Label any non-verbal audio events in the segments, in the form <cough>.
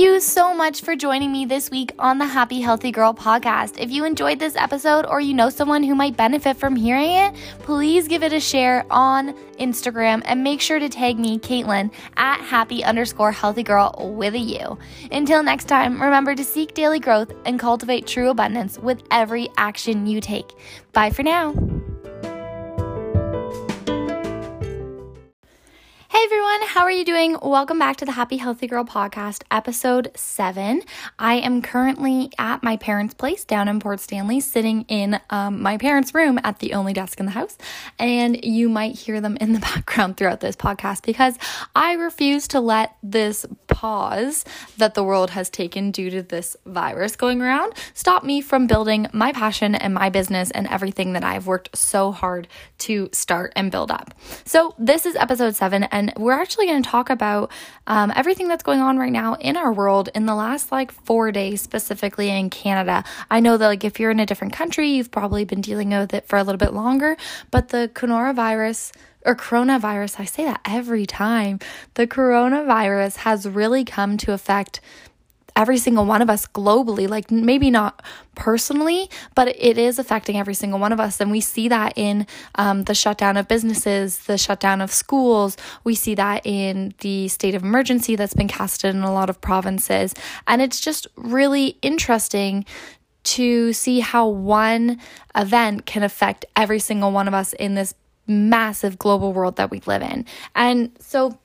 you so much for joining me this week on the Happy Healthy Girl podcast. If you enjoyed this episode or you know someone who might benefit from hearing it, please give it a share on Instagram and make sure to tag me, Caitlin, at happy underscore healthy girl with a U. Until next time, remember to seek daily growth and cultivate true abundance with every action you take. Bye for now. Hey everyone, how are you doing? Welcome back to the Happy Healthy Girl podcast, episode seven. I am currently at my parents' place down in Port Stanley, sitting in um, my parents' room at the only desk in the house. And you might hear them in the <laughs> background throughout this podcast because I refuse to let this pause that the world has taken due to this virus going around stop me from building my passion and my business and everything that I've worked so hard to start and build up. So, this is episode seven, and we're actually going to talk about um, everything that's going on right now in our world in the last like four days, specifically in Canada. I know that, like, if you're in a different country, you've probably been dealing with it for a little bit longer, but the coronavirus or coronavirus, I say that every time. The coronavirus has really come to affect every single one of us globally, like maybe not personally, but it is affecting every single one of us. And we see that in um, the shutdown of businesses, the shutdown of schools. We see that in the state of emergency that's been casted in a lot of provinces. And it's just really interesting to see how one event can affect every single one of us in this massive global world that we live in. And so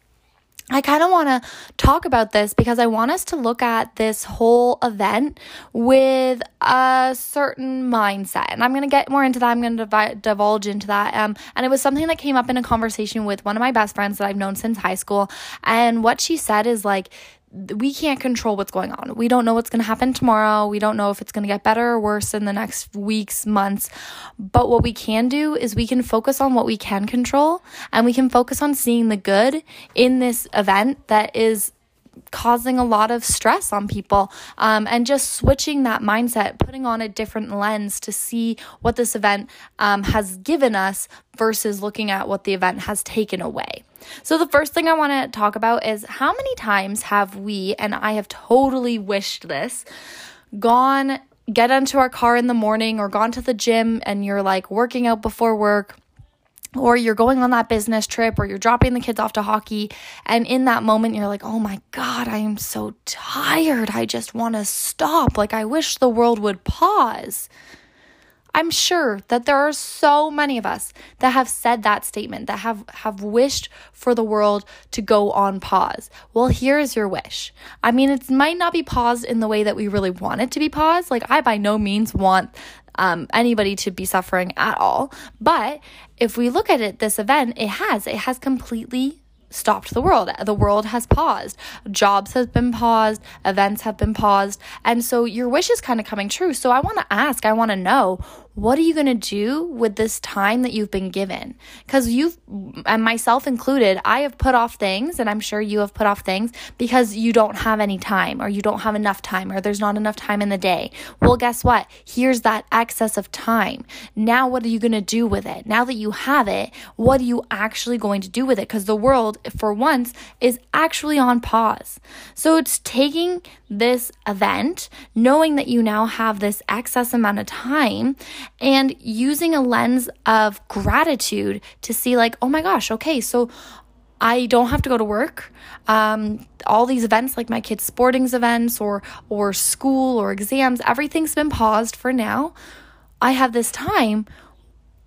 I kind of want to talk about this because I want us to look at this whole event with a certain mindset. And I'm going to get more into that. I'm going to divulge into that. Um, and it was something that came up in a conversation with one of my best friends that I've known since high school. And what she said is like, we can't control what's going on. We don't know what's going to happen tomorrow. We don't know if it's going to get better or worse in the next weeks, months. But what we can do is we can focus on what we can control and we can focus on seeing the good in this event that is causing a lot of stress on people um, and just switching that mindset, putting on a different lens to see what this event um, has given us versus looking at what the event has taken away. So, the first thing I want to talk about is how many times have we, and I have totally wished this, gone get into our car in the morning or gone to the gym and you're like working out before work or you're going on that business trip or you're dropping the kids off to hockey and in that moment you're like oh my god i am so tired. I just want to stop. Like i wish the world would pause I'm sure that there are so many of us that have said that statement, that have, have wished for the world to go on pause. Well, here's your wish. I mean, it might not be paused in the way that we really want it to be paused. Like, I by no means want um, anybody to be suffering at all. But if we look at it, this event, it has, it has completely stopped the world. The world has paused. Jobs have been paused, events have been paused. And so your wish is kind of coming true. So I want to ask, I want to know, what are you going to do with this time that you've been given? Because you've, and myself included, I have put off things, and I'm sure you have put off things because you don't have any time, or you don't have enough time, or there's not enough time in the day. Well, guess what? Here's that excess of time. Now, what are you going to do with it? Now that you have it, what are you actually going to do with it? Because the world, for once, is actually on pause. So it's taking this event, knowing that you now have this excess amount of time and using a lens of gratitude to see, like, oh my gosh, okay, so I don't have to go to work. Um, all these events, like my kids' sportings events or or school or exams, everything's been paused for now. I have this time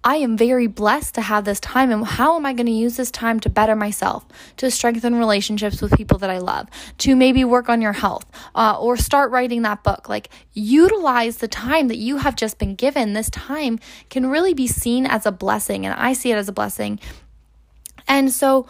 I am very blessed to have this time. And how am I going to use this time to better myself, to strengthen relationships with people that I love, to maybe work on your health, uh, or start writing that book? Like, utilize the time that you have just been given. This time can really be seen as a blessing, and I see it as a blessing. And so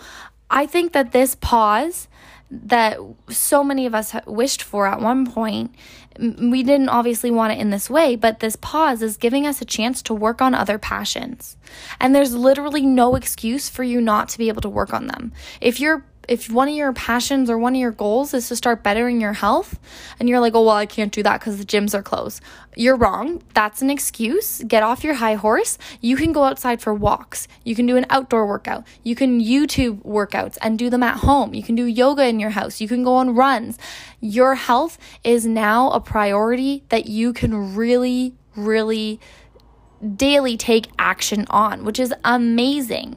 I think that this pause that so many of us wished for at one point. We didn't obviously want it in this way, but this pause is giving us a chance to work on other passions. And there's literally no excuse for you not to be able to work on them. If you're if one of your passions or one of your goals is to start bettering your health and you're like, "Oh, well, I can't do that cuz the gyms are closed." You're wrong. That's an excuse. Get off your high horse. You can go outside for walks. You can do an outdoor workout. You can YouTube workouts and do them at home. You can do yoga in your house. You can go on runs. Your health is now a priority that you can really really daily take action on, which is amazing.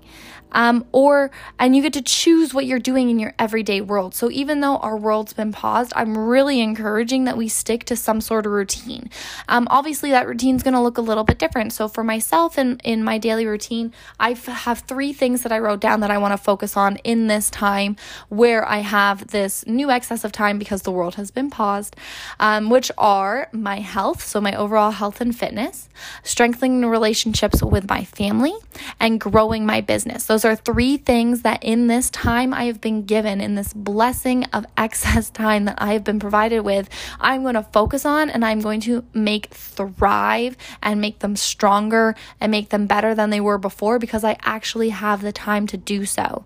Um, or, and you get to choose what you're doing in your everyday world. So, even though our world's been paused, I'm really encouraging that we stick to some sort of routine. Um, obviously, that routine is going to look a little bit different. So, for myself and in, in my daily routine, I have three things that I wrote down that I want to focus on in this time where I have this new excess of time because the world has been paused, um, which are my health, so my overall health and fitness, strengthening relationships with my family, and growing my business. Those those are three things that in this time I have been given, in this blessing of <laughs> excess time that I have been provided with, I'm going to focus on and I'm going to make thrive and make them stronger and make them better than they were before because I actually have the time to do so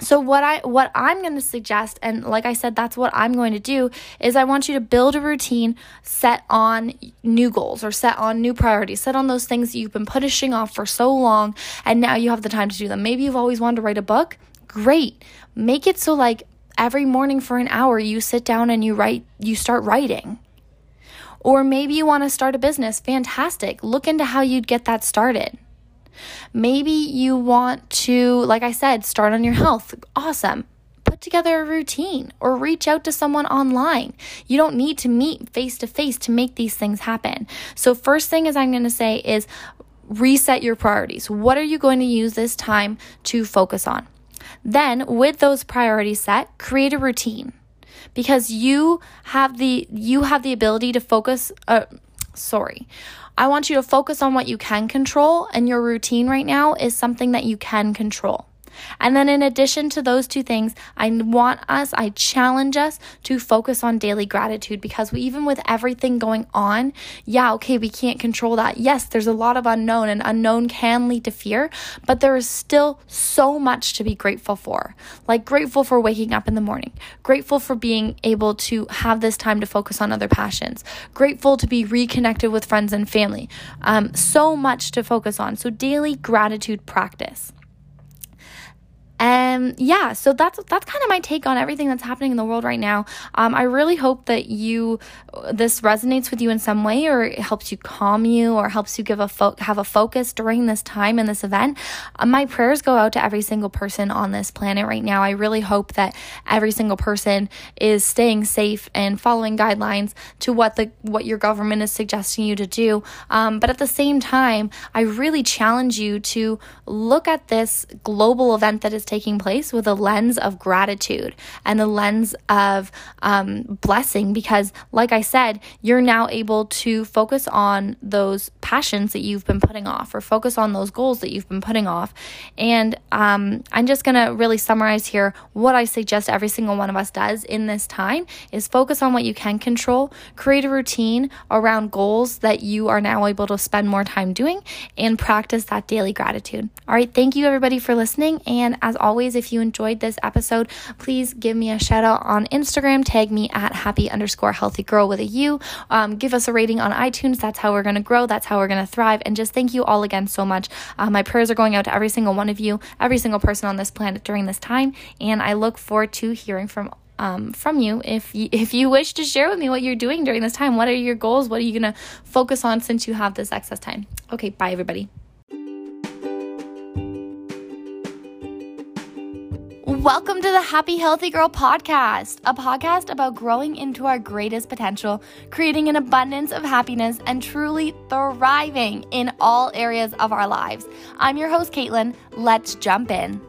so what i what i'm going to suggest and like i said that's what i'm going to do is i want you to build a routine set on new goals or set on new priorities set on those things that you've been pushing off for so long and now you have the time to do them. Maybe you've always wanted to write a book. Great. Make it so like every morning for an hour you sit down and you write you start writing. Or maybe you want to start a business. Fantastic. Look into how you'd get that started Maybe you want to, like I said, start on your health. Awesome. Put together a routine or reach out to someone online. You don't need to meet face to face to make these things happen. So, first thing is I'm going to say is reset your priorities. What are you going to use this time to focus on? Then, with those priorities set, create a routine because you have the you have the ability to focus uh, sorry I want you to focus on what you can control, and your routine right now is something that you can control. And then, in addition to those two things, I want us, I challenge us to focus on daily gratitude because we, even with everything going on, yeah, okay, we can't control that. Yes, there's a lot of unknown, and unknown can lead to fear, but there is still so much to be grateful for. Like, grateful for waking up in the morning, grateful for being able to have this time to focus on other passions, grateful to be reconnected with friends and family. Um, so much to focus on. So, daily gratitude practice. And yeah, so that's that's kind of my take on everything that's happening in the world right now. Um, I really hope that you this resonates with you in some way, or it helps you calm you, or helps you give a fo- have a focus during this time in this event. Uh, my prayers go out to every single person on this planet right now. I really hope that every single person is staying safe and following guidelines to what the what your government is suggesting you to do. Um, but at the same time, I really challenge you to look at this global event that is taking place with a lens of gratitude and a lens of um, blessing because, like I said, you're now able to focus on those passions that you've been putting off or focus on those goals that you've been putting off. And um, I'm just going to really summarize here what I suggest every single one of us does in this time is focus on what you can control, create a routine around goals that you are now able to spend more time doing, and practice that daily gratitude. All right, thank you everybody for listening. And as always, if you enjoyed this episode, please give me a shout out on Instagram. Tag me at happy underscore healthy girl with a U. Um, give us a rating on iTunes. That's how we're going to grow. That's how we're going to thrive. And just thank you all again so much. Uh, my prayers are going out to every single one of you, every single person on this planet during this time. And I look forward to hearing from um, from you if you, if you wish to share with me what you're doing during this time. What are your goals? What are you going to focus on since you have this excess time? Okay, bye everybody. Welcome to the Happy Healthy Girl podcast, a podcast about growing into our greatest potential, creating an abundance of happiness, and truly thriving in all areas of our lives. I'm your host, Caitlin. Let's jump in.